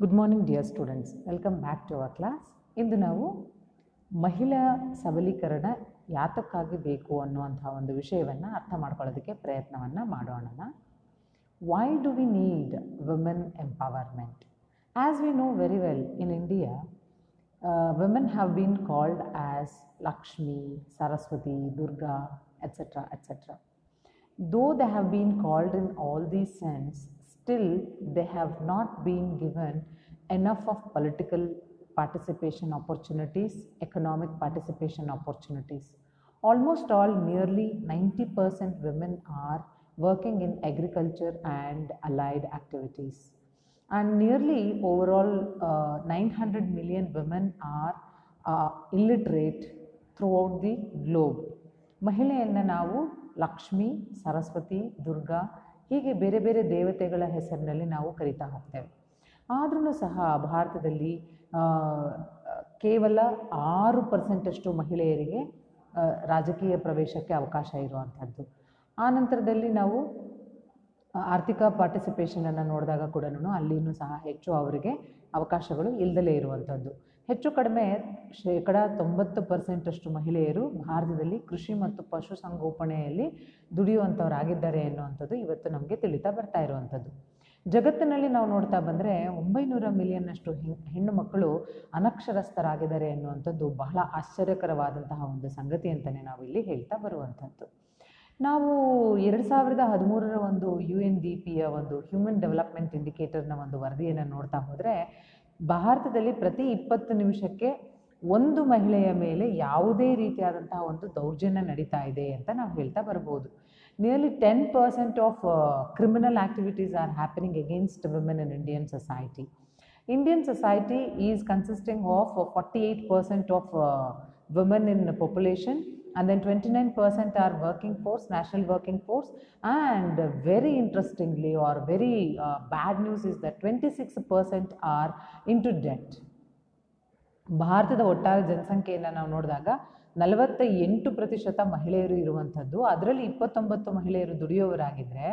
Good morning dear students welcome back to our class ಇಂದು ನಾವು ಮಹಿಳಾ ಸಬಲೀಕರಣ ಯಾತಕ್ಕಾಗಿ ಬೇಕು ಅನ್ನುವಂಥ ಒಂದು ವಿಷಯವನ್ನು ಅರ್ಥ ಮಾಡ್ಕೊಳ್ಳೋದಕ್ಕೆ ಪ್ರಯತ್ನವನ್ನು ಮಾಡೋಣ. Why do we need women empowerment as we know very well in India women have been called as Lakshmi Saraswati Durga etcetera etcetera though they have been called in all these sense still they have not been given enough of political participation opportunities economic participation opportunities almost all nearly 90% women are working in agriculture and allied activities and nearly overall uh, 900 million women are uh, illiterate throughout the globe ಮಹಿಳೆಯನ್ನು ನಾವು ಲಕ್ಷ್ಮಿ ಸರಸ್ವತಿ ದುರ್ಗಾ ಹೀಗೆ ಬೇರೆ ಬೇರೆ ದೇವತೆಗಳ ಹೆಸರಿನಲ್ಲಿ ನಾವು ಕರಿತಾ ಹೋಗ್ತೇವೆ. ಆದ್ರೂ ಸಹ ಭಾರತದಲ್ಲಿ ಕೇವಲ ಆರು ಪರ್ಸೆಂಟಷ್ಟು ಮಹಿಳೆಯರಿಗೆ ರಾಜಕೀಯ ಪ್ರವೇಶಕ್ಕೆ ಅವಕಾಶ ಇರುವಂಥದ್ದು ಆ ನಂತರದಲ್ಲಿ ನಾವು ಆರ್ಥಿಕ ಪಾರ್ಟಿಸಿಪೇಷನನ್ನು ನೋಡಿದಾಗ ಕೂಡ ಅಲ್ಲಿನೂ ಸಹ ಹೆಚ್ಚು ಅವರಿಗೆ ಅವಕಾಶಗಳು ಇಲ್ಲದಲೇ ಇರುವಂಥದ್ದು ಹೆಚ್ಚು ಕಡಿಮೆ ಶೇಕಡ ತೊಂಬತ್ತು ಪರ್ಸೆಂಟಷ್ಟು ಮಹಿಳೆಯರು ಭಾರತದಲ್ಲಿ ಕೃಷಿ ಮತ್ತು ಪಶುಸಂಗೋಪನೆಯಲ್ಲಿ ದುಡಿಯುವಂಥವರಾಗಿದ್ದಾರೆ ಎನ್ನುವಂಥದ್ದು ಇವತ್ತು ನಮಗೆ ತಿಳಿತಾ ಬರ್ತಾ ಇರುವಂಥದ್ದು. ಜಗತ್ತಿನಲ್ಲಿ ನಾವು ನೋಡ್ತಾ ಬಂದರೆ ಒಂಬೈನೂರ ಮಿಲಿಯನ್ನಷ್ಟು ಹೆಣ್, ಹೆಣ್ಣು ಮಕ್ಕಳು ಅನಕ್ಷರಸ್ಥರಾಗಿದ್ದಾರೆ ಎನ್ನುವಂಥದ್ದು ಬಹಳ ಆಶ್ಚರ್ಯಕರವಾದಂತಹ ಒಂದು ಸಂಗತಿ ಅಂತಲೇ ನಾವು ಇಲ್ಲಿ ಹೇಳ್ತಾ ಬರುವಂಥದ್ದು. ನಾವು ಎರಡು ಸಾವಿರದ ಹದಿಮೂರರ ಒಂದು ಯು ಎನ್ ಡಿ ಪಿಯ ಒಂದು ಹ್ಯೂಮನ್ ಡೆವಲಪ್ಮೆಂಟ್ ಇಂಡಿಕೇಟರ್ನ ಒಂದು ವರದಿಯನ್ನು ನೋಡ್ತಾ ಹೋದರೆ ಭಾರತದಲ್ಲಿ ಪ್ರತಿ ಇಪ್ಪತ್ತು ನಿಮಿಷಕ್ಕೆ ಒಂದು ಮಹಿಳೆಯ ಮೇಲೆ ಯಾವುದೇ ರೀತಿಯಾದಂತಹ ಒಂದು ದೌರ್ಜನ್ಯ ನಡೀತಾ ಇದೆ ಅಂತ ನಾವು ಹೇಳ್ತಾ ಬರ್ಬೋದು. Nearly ten percent of criminal activities are happening against women in Indian society Indian society is consisting of forty eight percent of women in population and then 29% are working force national working force. And very interestingly or very uh, bad news is that 26% are into debt. ಭಾರತದ ಒಟ್ಟಾರೆ ಜನಸಂಖ್ಯೆಯನ್ನು ನಾವು ನೋಡಿದಾಗ ನಲವತ್ತ ಎಂಟು ಪ್ರತಿಶತ ಮಹಿಳೆಯರು ಇರುವಂಥದ್ದು. ಅದರಲ್ಲಿ ಇಪ್ಪತ್ತೊಂಬತ್ತು ಮಹಿಳೆಯರು ದುಡಿಯೋವರಾಗಿದ್ದರೆ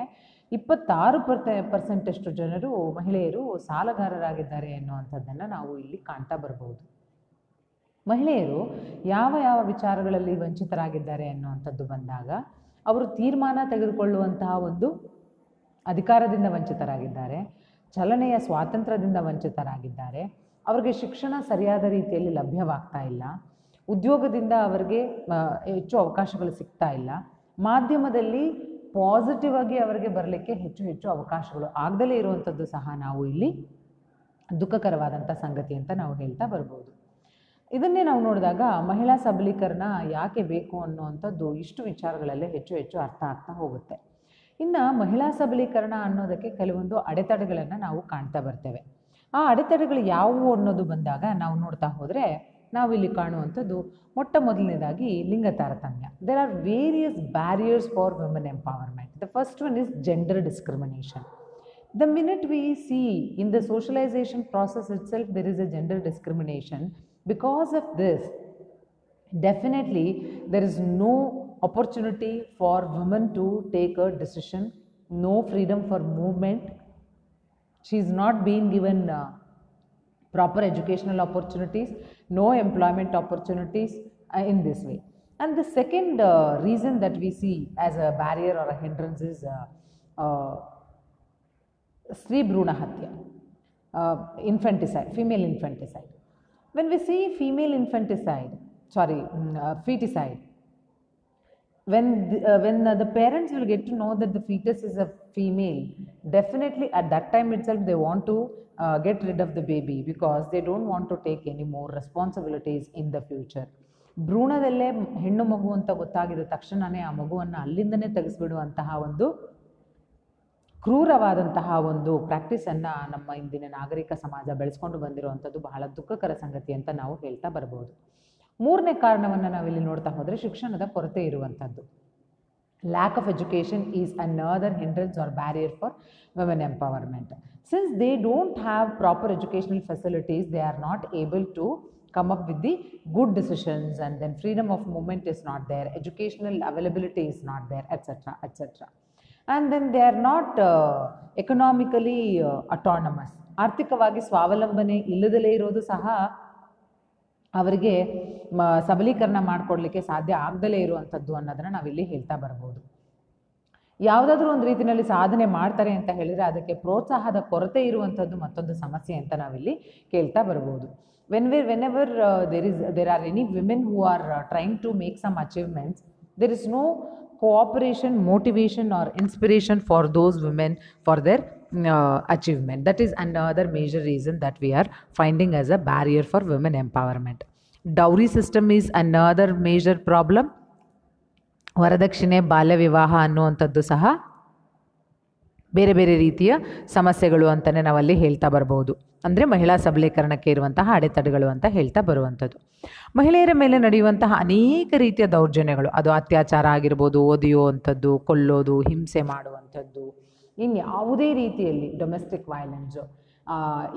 ಇಪ್ಪತ್ತಾರು ಪರ್ತೆ ಪರ್ಸೆಂಟಷ್ಟು ಜನರು ಮಹಿಳೆಯರು ಸಾಲಗಾರರಾಗಿದ್ದಾರೆ ಎನ್ನುವಂಥದ್ದನ್ನು ನಾವು ಇಲ್ಲಿ ಕಾಣ್ತಾ ಬರ್ಬೋದು ಮಹಿಳೆಯರು ಯಾವ ಯಾವ ವಿಚಾರಗಳಲ್ಲಿ ವಂಚಿತರಾಗಿದ್ದಾರೆ ಅನ್ನುವಂಥದ್ದು ಬಂದಾಗ, ಅವರು ತೀರ್ಮಾನ ತೆಗೆದುಕೊಳ್ಳುವಂತಹ ಒಂದು ಅಧಿಕಾರದಿಂದ ವಂಚಿತರಾಗಿದ್ದಾರೆ, ಚಲನೆಯ ಸ್ವಾತಂತ್ರ್ಯದಿಂದ ವಂಚಿತರಾಗಿದ್ದಾರೆ, ಅವರಿಗೆ ಶಿಕ್ಷಣ ಸರಿಯಾದ ರೀತಿಯಲ್ಲಿ ಲಭ್ಯವಾಗ್ತಾ ಇಲ್ಲ, ಉದ್ಯೋಗದಿಂದ ಅವರಿಗೆ ಹೆಚ್ಚು ಅವಕಾಶಗಳು ಸಿಗ್ತಾ ಇಲ್ಲ, ಮಾಧ್ಯಮದಲ್ಲಿ ಪಾಸಿಟಿವ್ ಆಗಿ ಅವರಿಗೆ ಬರಲಿಕ್ಕೆ ಹೆಚ್ಚು ಹೆಚ್ಚು ಅವಕಾಶಗಳು ಆಗದಲೇ ಇರುವಂಥದ್ದು ಸಹ ನಾವು ಇಲ್ಲಿ ದುಃಖಕರವಾದಂಥ ಸಂಗತಿ ಅಂತ ನಾವು ಹೇಳ್ತಾ ಬರ್ಬೋದು. ಇದನ್ನೇ ನಾವು ನೋಡಿದಾಗ ಮಹಿಳಾ ಸಬಲೀಕರಣ ಯಾಕೆ ಬೇಕು ಅನ್ನುವಂಥದ್ದು ಇಷ್ಟು ವಿಚಾರಗಳಲ್ಲೇ ಹೆಚ್ಚು ಹೆಚ್ಚು ಅರ್ಥ ಆಗ್ತಾ ಹೋಗುತ್ತೆ. ಇನ್ನು ಮಹಿಳಾ ಸಬಲೀಕರಣ ಅನ್ನೋದಕ್ಕೆ ಕೆಲವೊಂದು ಅಡೆತಡೆಗಳನ್ನು ನಾವು ಕಾಣ್ತಾ ಬರ್ತೇವೆ. ಆ ಅಡೆತಡೆಗಳು ಯಾವುವು ಅನ್ನೋದು ಬಂದಾಗ ನಾವು ನೋಡ್ತಾ ಹೋದರೆ ನಾವಿಲ್ಲಿ ಕಾಣುವಂಥದ್ದು ಮೊಟ್ಟ ಮೊದಲನೇದಾಗಿ ಲಿಂಗ ತಾರತಮ್ಯ. There are various barriers for women empowerment the first one is gender discrimination the minute we see in the socialization process itself there is a gender discrimination, Because of this, definitely there is no opportunity for women to take a decision, no freedom for movement. She is not being given uh, proper educational opportunities, no employment opportunities uh, in this way. And the second uh, reason that we see as a barrier or a hindrance is uh, uh Sri Bruna Hatya, uh, infanticide, female infanticide. Infanticide we see female infanticide, sorry, uh, feticide, when the, uh, when uh, the parents will get to know that the fetus is a female definitely at that time itself they want to uh, get rid of the baby because they don't want to take any more responsibilities in the future ಭ್ರೂಣದಲ್ಲೇ ಹೆಣ್ಣು ಮಗು ಅಂತ ಗೊತ್ತಾಗಿದ ತಕ್ಷಣವೇ ಆ ಮಗುವನ್ನು ಅಲ್ಲಿಂದನೇ ತೆಗೆಸ್ಬಿಡುವಂತಹ ಒಂದು ಕ್ರೂರವಾದಂತಹ ಒಂದು ಪ್ರಾಕ್ಟೀಸನ್ನು ನಮ್ಮ ಇಂದಿನ ನಾಗರಿಕ ಸಮಾಜ ಬೆಳೆಸ್ಕೊಂಡು ಬಂದಿರುವಂಥದ್ದು ಬಹಳ ದುಃಖಕರ ಸಂಗತಿ ಅಂತ ನಾವು ಹೇಳ್ತಾ ಬರ್ಬೋದು. ಮೂರನೇ ಕಾರಣವನ್ನು ನಾವಿಲ್ಲಿ ನೋಡ್ತಾ ಹೋದರೆ ಶಿಕ್ಷಣದ ಕೊರತೆ ಇರುವಂಥದ್ದು lack of education is another hindrance or barrier for women empowerment since they don't have proper educational facilities they are not able to come up with the good decisions and then freedom of movement is not there, educational availability is not there etc etc and then they are not economically autonomous ಆರ್ಥಿಕವಾಗಿ ಸ್ವಾವಲಂಬನೆ ಇಲ್ಲದಲೇ ಇರೋದು ಸಹ ಅವರಿಗೆ ಸಬಲೀಕರಣ ಮಾಡಿಕೊಡ್ಲಿಕ್ಕೆ ಸಾಧ್ಯ ಆಗದಲೇ ಇರುವಂಥದ್ದು ಅನ್ನೋದನ್ನು ನಾವಿಲ್ಲಿ ಹೇಳ್ತಾ ಬರ್ಬೋದು. ಯಾವುದಾದ್ರೂ ಒಂದು ರೀತಿಯಲ್ಲಿ ಸಾಧನೆ ಮಾಡ್ತಾರೆ ಅಂತ ಹೇಳಿದರೆ ಅದಕ್ಕೆ ಪ್ರೋತ್ಸಾಹದ ಕೊರತೆ ಇರುವಂಥದ್ದು ಮತ್ತೊಂದು ಸಮಸ್ಯೆ ಅಂತ ನಾವಿಲ್ಲಿ ಕೇಳ್ತಾ ಬರ್ಬೋದು. When where whenever there is there are any women who are trying to make some achievements there is no cooperation or inspiration for those women for their uh, achievement that is another major reason that we are finding as a barrier for women empowerment dowry system is another major problem ವರದಕ್ಷಿಣೆ ಬಾಲ್ಯ ವಿವಾಹ ಅನ್ನುವಂಥದ್ದು ಸಹ ಬೇರೆ ಬೇರೆ ರೀತಿಯ ಸಮಸ್ಯೆಗಳು ಅಂತಲೇ ನಾವಲ್ಲಿ ಹೇಳ್ತಾ ಬರ್ಬೋದು ಅಂದರೆ ಮಹಿಳಾ ಸಬಲೀಕರಣಕ್ಕೆ ಇರುವಂತಹ ಅಡೆತಡೆಗಳು ಅಂತ ಹೇಳ್ತಾ ಬರುವಂಥದ್ದು. ಮಹಿಳೆಯರ ಮೇಲೆ ನಡೆಯುವಂತಹ ಅನೇಕ ರೀತಿಯ ದೌರ್ಜನ್ಯಗಳು. ಅದು ಅತ್ಯಾಚಾರ ಆಗಿರ್ಬೋದು ಓದಿಯುವಂಥದ್ದು ಕೊಲ್ಲೋದು, ಹಿಂಸೆ ಮಾಡುವಂಥದ್ದು. ಇನ್ನು ಯಾವುದೇ ರೀತಿಯಲ್ಲಿ ಡೊಮೆಸ್ಟಿಕ್ ವೈಲೆನ್ಸು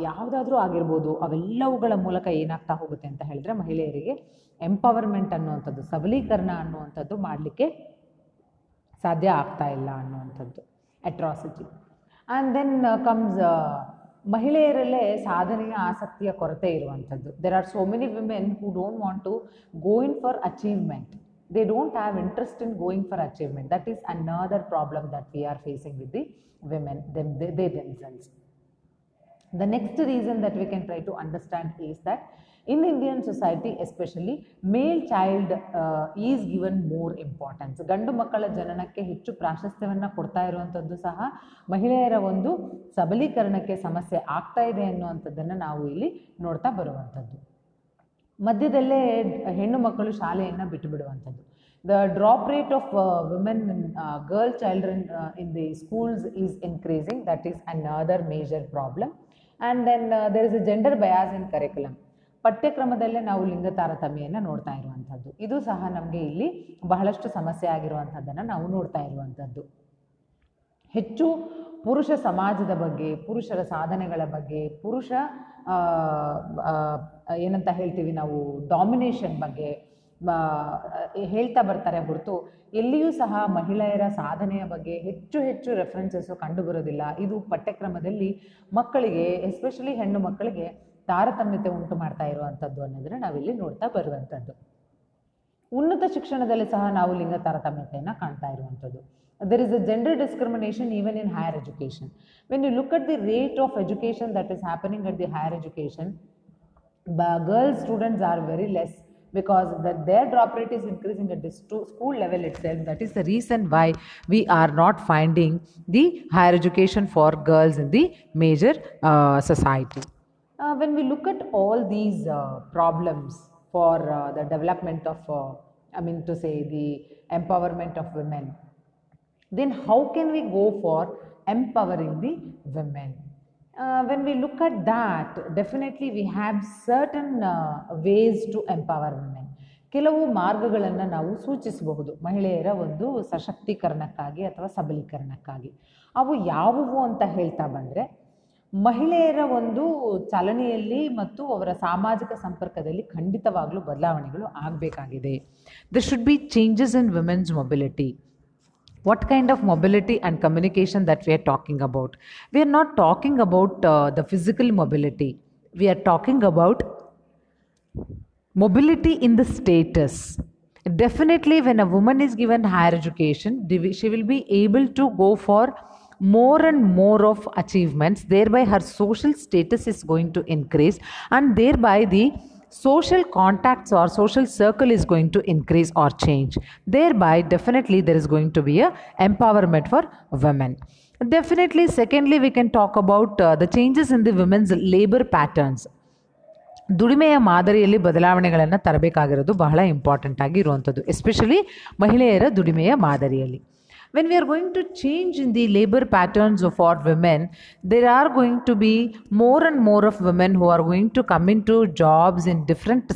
ಯಾವುದಾದ್ರೂ ಆಗಿರ್ಬೋದು, ಅವೆಲ್ಲವುಗಳ ಮೂಲಕ ಏನಾಗ್ತಾ ಹೋಗುತ್ತೆ ಅಂತ ಹೇಳಿದ್ರೆ ಮಹಿಳೆಯರಿಗೆ ಎಂಪವರ್ಮೆಂಟ್ ಅನ್ನುವಂಥದ್ದು, ಸಬಲೀಕರಣ ಅನ್ನುವಂಥದ್ದು ಮಾಡಲಿಕ್ಕೆ ಸಾಧ್ಯ ಆಗ್ತಾ ಇಲ್ಲ ಅನ್ನುವಂಥದ್ದು. ಅಟ್ರಾಸಿಟಿ ಆ್ಯಂಡ್ ದೆನ್ ಕಮ್ಸ್ ಮಹಿಳೆಯರಲ್ಲೇ ಸಾಧನೆಯ ಆಸಕ್ತಿಯ ಕೊರತೆ ಇರುವಂಥದ್ದು there are so many women who don't want to go in for achievement they don't have interest in going for achievement that is another problem that we are facing with the women them they, they themselves The next reason that we can try to understand is that in indian society especially male child uh, is given more importance. ಗಂಡು ಮಕ್ಕಳ ಜನನಕ್ಕೆ ಹೆಚ್ಚು ಪ್ರಾಶಸ್ತ್ಯವನ್ನು ಕೊಡ್ತಾ ಇರುವಂಥದ್ದು ಸಹ ಮಹಿಳೆಯರ ಒಂದು ಸಬಲೀಕರಣಕ್ಕೆ ಸಮಸ್ಯೆ ಆಗ್ತಾ ಇದೆ ಅನ್ನುವಂಥದ್ದನ್ನು ನಾವು ಇಲ್ಲಿ ನೋಡ್ತಾ ಬರುವಂಥದ್ದು. ಮಧ್ಯದಲ್ಲೇ ಹೆಣ್ಣು ಮಕ್ಕಳು ಶಾಲೆಯನ್ನು ಬಿಟ್ಟು ಬಿಡುವಂಥದ್ದು. The drop rate of women girl uh, in the schools is increasing that is another other major problem and then there is a gender bias in curriculum. ಪಠ್ಯಕ್ರಮದಲ್ಲೇ ನಾವು ಲಿಂಗ ತಾರತಮ್ಯವನ್ನು ನೋಡ್ತಾ ಇರುವಂಥದ್ದು. ಇದು ಸಹ ನಮಗೆ ಇಲ್ಲಿ ಬಹಳಷ್ಟು ಸಮಸ್ಯೆ ಆಗಿರುವಂಥದ್ದನ್ನು ನಾವು ನೋಡ್ತಾ ಇರುವಂಥದ್ದು. ಹೆಚ್ಚು ಪುರುಷ ಸಮಾಜದ ಬಗ್ಗೆ ಪುರುಷರ ಸಾಧನೆಗಳ ಬಗ್ಗೆ ಪುರುಷ ಏನಂತ ಹೇಳ್ತೀವಿ ನಾವು ಡಾಮಿನೇಷನ್ ಬಗ್ಗೆ ಹೇಳ್ತಾ ಬರ್ತಾರೆ ಹೊರತು. ಎಲ್ಲಿಯೂ ಸಹ ಮಹಿಳೆಯರ ಸಾಧನೆಯ ಬಗ್ಗೆ ಹೆಚ್ಚು ಹೆಚ್ಚು ರೆಫರೆನ್ಸಸ್ಸು ಕಂಡುಬರೋದಿಲ್ಲ ಇದು ಪಠ್ಯಕ್ರಮದಲ್ಲಿ ಮಕ್ಕಳಿಗೆ ಎಸ್ಪೆಷಲಿ ಹೆಣ್ಣು ಮಕ್ಕಳಿಗೆ ತಾರತಮ್ಯತೆ ಉಂಟು ಮಾಡ್ತಾ ಇರುವಂಥದ್ದು ಅನ್ನೋದನ್ನು ನಾವಿಲ್ಲಿ ನೋಡ್ತಾ ಬರುವಂಥದ್ದು ಉನ್ನತ ಶಿಕ್ಷಣದಲ್ಲಿ ಸಹ ನಾವು ಲಿಂಗ ತಾರತಮ್ಯತೆಯನ್ನು ಕಾಣ್ತಾ ಇರುವಂಥದ್ದು there is a gender discrimination even in higher education when you look at the rate of education that is happening at the higher education girl students are very less because the, their drop rate is increasing at the school level itself. That is the reason why we are not finding the higher education for girls in the major uh, society. Uh, when we look at all these uh, problems for uh, the development of, uh, I mean to say, the empowerment of women, then how can we go for empowering the women? Uh, when we look at that, definitely we have certain uh, ways to empower women. ಕೆಲವು ಮಾರ್ಗಗಳನ್ನು ನಾವು ಸೂಚಿಸಬಹುದು. ಮಹಿಳೆಯರ ಒಂದು ಸಶಕ್ತೀಕರಣಕ್ಕಾಗಿ ಅಥವಾ ಸಬಲೀಕರಣಕ್ಕಾಗಿ. ಅವು ಯಾವುವು ಅಂತ ಹೇಳ್ತಾ ಬಂದರೆ ಮಹಿಳೆಯರ ಒಂದು ಚಲನೆಯಲ್ಲಿ ಮತ್ತು ಅವರ ಸಾಮಾಜಿಕ ಸಂಪರ್ಕದಲ್ಲಿ ಖಂಡಿತವಾಗಲೂ ಬದಲಾವಣೆಗಳು ಆಗಬೇಕಾಗಿದೆ. The should be changes in women's mobility what kind of mobility and communication that we are talking about? We are not talking about uh, the physical mobility. We are talking about mobility in the status. Definitely when a woman is given higher education she will be able to go for more and more of achievements. Thereby her social status is going to increase and thereby the social contacts or social circle is going to increase or change thereby definitely there is going to be a empowerment for women definitely secondly we can talk about uh, the changes in the women's labor patterns ದುಡಿಮೆಯ ಮಾದರಿಯಲ್ಲಿ ಬದಲಾವಣೆಗಳನ್ನು ತರಬೇಕಾಗಿರೋದು ಬಹಳ important ಆಗಿ ಇರುವಂಥದ್ದು especially ಮಹಿಳೆಯರ ದುಡಿಮೆಯ ಮಾದರಿಯಲ್ಲಿ when we are going to change in the labour patterns of our women there are going to be more and more of women who are going to come into jobs in different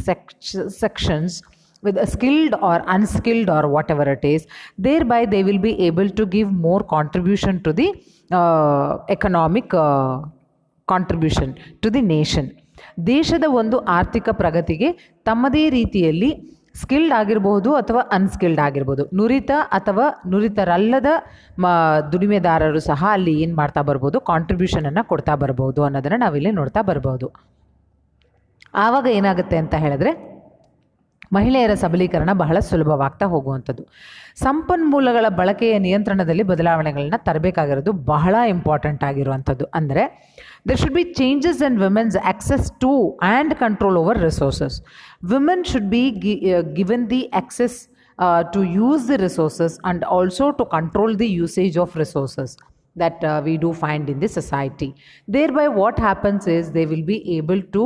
sections with a skilled or unskilled or whatever it is thereby they will be able to give more contribution to the uh, economic uh, contribution to the nation ದೇಶದ ಒಂದು ಆರ್ಥಿಕ ಪ್ರಗತಿಗೆ ತಮ್ಮದೇ ರೀತಿಯಲ್ಲಿ skilled ಆಗಿರಬಹುದು ಅಥವಾ unskilled ಆಗಿರ್ಬೋದು. ನುರಿತ ಅಥವಾ ನುರಿತರಲ್ಲದ ಮ, ದುಡಿಮೆದಾರರು ಸಹ ಅಲ್ಲಿ ಏನು ಮಾಡ್ತಾ ಬರ್ಬೋದು? ಕಾಂಟ್ರಿಬ್ಯೂಷನನ್ನು ಕೊಡ್ತಾ ಬರ್ಬೋದು ಅನ್ನೋದನ್ನು ನಾವಿಲ್ಲಿ ನೋಡ್ತಾ ಬರ್ಬೋದು. ಆವಾಗ ಏನಾಗುತ್ತೆ ಅಂತ ಹೇಳಿದ್ರೆ ಮಹಿಳೆಯರ ಸಬಲೀಕರಣ ಬಹಳ ಸುಲಭವಾಗ್ತಾ ಹೋಗುವಂಥದ್ದು. ಸಂಪನ್ಮೂಲಗಳ ಬಳಕೆಯ ನಿಯಂತ್ರಣದಲ್ಲಿ ಬದಲಾವಣೆಗಳನ್ನ ತರಬೇಕಾಗಿರೋದು ಬಹಳ ಇಂಪಾರ್ಟೆಂಟ್ ಆಗಿರುವಂಥದ್ದು. ಅಂದರೆ there should be changes in women's access to and control over resources women should be given the access to use the resources and also to control the usage of resources that uh, we do find in the society. Thereby, what happens is they will be able to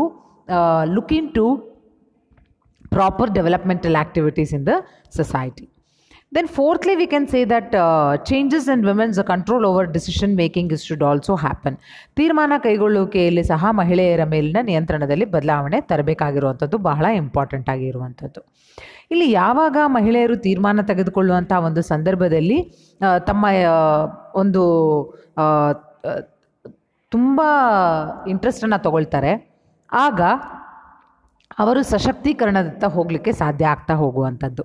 uh, look into proper developmental activities in the society. Then, fourthly, we can say that uh, changes in women's control over decision making should also happen. ತೀರ್ಮಾನ ಕೈಗೊಳ್ಳುವಿಕೆಯಲ್ಲಿ ಸಹ ಮಹಿಳೆಯರ ಮೇಲಿನ ನಿಯಂತ್ರಣದಲ್ಲಿ ಬದಲಾವಣೆ ತರಬೇಕಾಗಿರುವಂಥದ್ದು ಬಹಳ important ಆಗಿರುವಂಥದ್ದು ಇಲ್ಲಿ ಯಾವಾಗ ಮಹಿಳೆಯರು ತೀರ್ಮಾನ ತೆಗೆದುಕೊಳ್ಳುವಂಥ ಒಂದು ಸಂದರ್ಭದಲ್ಲಿ ಆ, ತಮ್ಮ ಆ, ಒಂದು ತುಂಬ ಇಂಟ್ರೆಸ್ಟನ್ನು ತಗೊಳ್ತಾರೆ ಆಗ ಅವರು ಸಶಕ್ತೀಕರಣದತ್ತ ಹೋಗಲಿಕ್ಕೆ ಸಾಧ್ಯ ಆಗ್ತಾ ಹೋಗುವಂಥದ್ದು.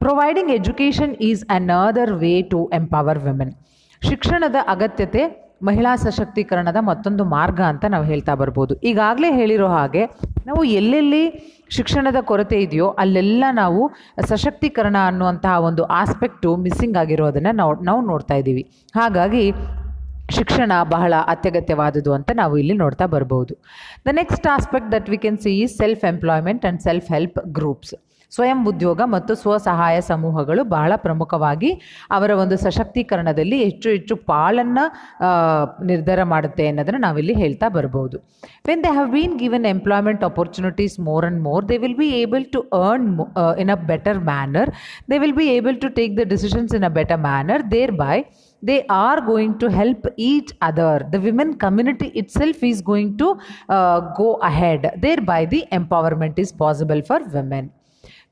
Providing education is another way to empower women ಶಿಕ್ಷಣದ ಅಗತ್ಯತೆ ಮಹಿಳಾ ಸಶಕ್ತೀಕರಣದ ಮತ್ತೊಂದು ಮಾರ್ಗ ಅಂತ ನಾವು ಹೇಳ್ತಾ ಬರ್ಬೋದು. ಈಗಾಗಲೇ ಹೇಳಿರೋ ಹಾಗೆ ನಾವು ಎಲ್ಲೆಲ್ಲಿ ಶಿಕ್ಷಣದ ಕೊರತೆ ಇದೆಯೋ ಅಲ್ಲೆಲ್ಲ ನಾವು ಸಶಕ್ತೀಕರಣ ಅನ್ನುವಂತಹ ಒಂದು ಆಸ್ಪೆಕ್ಟು ಮಿಸ್ಸಿಂಗ್ ಆಗಿರೋದನ್ನು ನಾವು ನಾವು ನೋಡ್ತಾ ಇದ್ದೀವಿ. ಹಾಗಾಗಿ ಶಿಕ್ಷಣ ಬಹಳ ಅತ್ಯಗತ್ಯವಾದುದು ಅಂತ ನಾವು ಇಲ್ಲಿ ನೋಡ್ತಾ ಬರ್ಬೋದು. The next aspect that we can see is self employment and self help groups ಸ್ವಯಂ ಉದ್ಯೋಗ ಮತ್ತು ಸ್ವಸಹಾಯ ಸಮೂಹಗಳು ಬಹಳ ಪ್ರಮುಖವಾಗಿ ಅವರ ಒಂದು ಸಶಕ್ತೀಕರಣದಲ್ಲಿ ಹೆಚ್ಚು ಹೆಚ್ಚು ಪಾಲನ್ನು ನಿರ್ಧಾರ ಮಾಡುತ್ತೆ ಅನ್ನೋದನ್ನು ನಾವಿಲ್ಲಿ ಹೇಳ್ತಾ ಬರ್ಬೋದು. When they have been given employment opportunities more and more they will be able to earn in a better manner they will be able to take the decisions in a better manner thereby they are going to help each other the women community itself is going to uh, go ahead thereby the empowerment is possible for women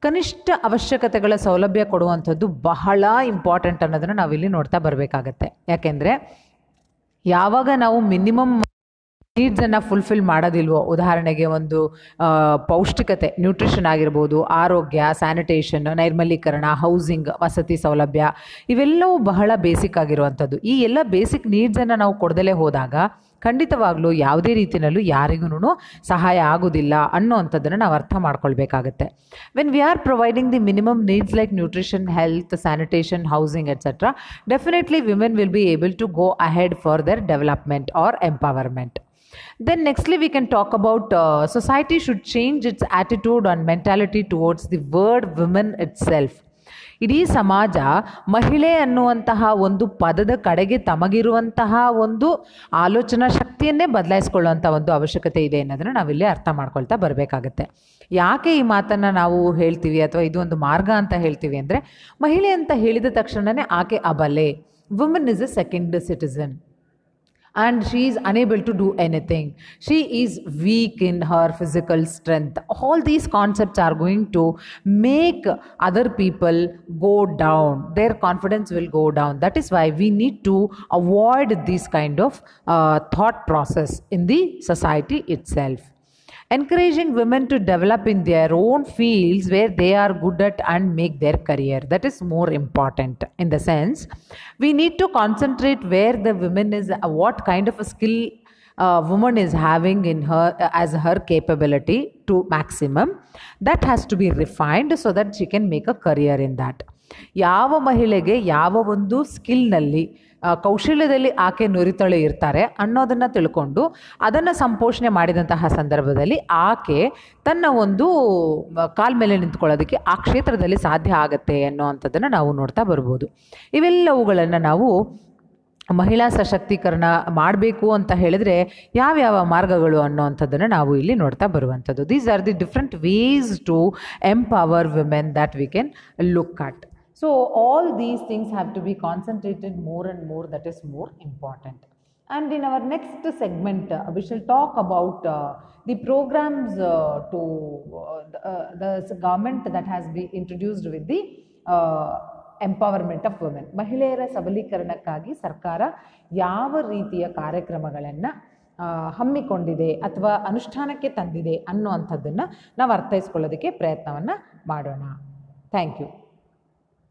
ಕನಿಷ್ಠ ಅವಶ್ಯಕತೆಗಳ ಸೌಲಭ್ಯ ಕೊಡುವಂಥದ್ದು ಬಹಳ important ಅನ್ನೋದನ್ನು ನಾವಿಲ್ಲಿ ನೋಡ್ತಾ ಬರಬೇಕಾಗತ್ತೆ ಯಾಕೆಂದರೆ ಯಾವಾಗ ನಾವು ಮಿನಿಮಮ್ ನೀಡ್ಸನ್ನು ಫುಲ್ಫಿಲ್ ಮಾಡೋದಿಲ್ವೋ? ಉದಾಹರಣೆಗೆ ಒಂದು ಪೌಷ್ಟಿಕತೆ ನ್ಯೂಟ್ರಿಷನ್ ಆಗಿರ್ಬೋದು, ಆರೋಗ್ಯ ಸ್ಯಾನಿಟೇಷನ್ ನೈರ್ಮಲೀಕರಣ ಹೌಸಿಂಗ್ ವಸತಿ ಸೌಲಭ್ಯ, ಇವೆಲ್ಲವೂ ಬಹಳ ಬೇಸಿಕ್ ಆಗಿರುವಂಥದ್ದು. ಈ ಎಲ್ಲ ಬೇಸಿಕ್ ನೀಡ್ಸನ್ನು ನಾವು ಕೊಡದಲೇ ಹೋದಾಗ ಖಂಡಿತವಾಗ್ಲೂ ಯಾವುದೇ ರೀತಿಯಲ್ಲೂ ಯಾರಿಗೂ ಸಹಾಯ ಆಗೋದಿಲ್ಲ ಅನ್ನೋವಂಥದ್ದನ್ನು ನಾವು ಅರ್ಥ ಮಾಡ್ಕೊಳ್ಬೇಕಾಗತ್ತೆ. When we are providing the minimum needs like nutrition health sanitation housing etcetera definitely women will be able to go ahead for their development or empowerment Then, nextly, we can talk about uh, society should change its attitude and mentality towards the word women itself. ಇಡೀ ಸಮಾಜ ಮಹಿಳೆ ಅನ್ನುವಂತಹ ಒಂದು ಪದದ ಕಡೆಗೆ ತಮಗಿರುವಂತಹ ಒಂದು ಆಲೋಚನಾ ಶಕ್ತಿಯನ್ನೇ ಬದಲಾಯಿಸ್ಕೊಳ್ಳುವಂಥ ಒಂದು ಅವಶ್ಯಕತೆ ಇದೆ ಅನ್ನೋದನ್ನು ನಾವಿಲ್ಲಿ ಅರ್ಥ ಮಾಡ್ಕೊಳ್ತಾ ಬರಬೇಕಾಗತ್ತೆ ಯಾಕೆ ಈ ಮಾತನ್ನು ನಾವು ಹೇಳ್ತೀವಿ ಅಥವಾ ಇದು ಒಂದು ಮಾರ್ಗ ಅಂತ ಹೇಳ್ತೀವಿ ಅಂದರೆ ಮಹಿಳೆ ಅಂತ ಹೇಳಿದ ತಕ್ಷಣವೇ ಆಕೆ ಅಬಲೆ woman is a second citizen and she is unable to do anything. She is weak in her physical strength. All these concepts are going to make other people go down. Their confidence will go down. That is why we need to avoid this kind of uh, thought process in the society itself encouraging women to develop in their own fields where they are good at and make their career that is more important in the sense we need to concentrate where the women is uh, what kind of a skill uh, woman is having in her uh, as her capability to maximum that has to be refined so that she can make a career in that ಯಾವ ಮಹಿಳೆಗೆ ಯಾವ ಒಂದು ಸ್ಕಿಲ್ನಲ್ಲಿ ಕೌಶಲ್ಯದಲ್ಲಿ ಆಕೆ ನುರಿತಳೆ ಇರ್ತಾರೆ ಅನ್ನೋದನ್ನು ತಿಳ್ಕೊಂಡು ಅದನ್ನು ಸಂಪೋಷಣೆ ಮಾಡಿದಂತಹ ಸಂದರ್ಭದಲ್ಲಿ ಆಕೆ ತನ್ನ ಒಂದು ಕಾಲ ಮೇಲೆ ನಿಂತ್ಕೊಳ್ಳೋದಕ್ಕೆ ಆ ಕ್ಷೇತ್ರದಲ್ಲಿ ಸಾಧ್ಯ ಆಗತ್ತೆ ಅನ್ನೋವಂಥದ್ದನ್ನು ನಾವು ನೋಡ್ತಾ ಬರ್ಬೋದು. ಇವೆಲ್ಲವುಗಳನ್ನು ನಾವು ಮಹಿಳಾ ಸಶಕ್ತೀಕರಣ ಮಾಡಬೇಕು ಅಂತ ಹೇಳಿದ್ರೆ ಯಾವ್ಯಾವ ಮಾರ್ಗಗಳು ಅನ್ನೋವಂಥದ್ದನ್ನು ನಾವು ಇಲ್ಲಿ ನೋಡ್ತಾ ಬರುವಂಥದ್ದು. These are the different ways to empower women that we can look at so all these things have to be concentrated more and more that is more important and in our next segment uh, we shall talk about uh, the programs uh, to uh, the, uh, the government that has been introduced with the uh, empowerment of women ಮಹಿಳೆಯರ ಸಬಲೀಕರಣಕ್ಕಾಗಿ ಸರ್ಕಾರ ಯಾವ ರೀತಿಯ ಕಾರ್ಯಕ್ರಮಗಳನ್ನು ಹಮ್ಮಿಕೊಂಡಿದೆ ಅಥವಾ ಅನುಷ್ಠಾನಕ್ಕೆ ತಂದಿದೆ ಅನ್ನುವಂಥದ್ದನ್ನು ನಾವು ಅರ್ಥೈಸ್ಕೊಳ್ಳೋದಕ್ಕೆ ಪ್ರಯತ್ನವನ್ನು ಮಾಡೋಣ ಥ್ಯಾಂಕ್ ಯು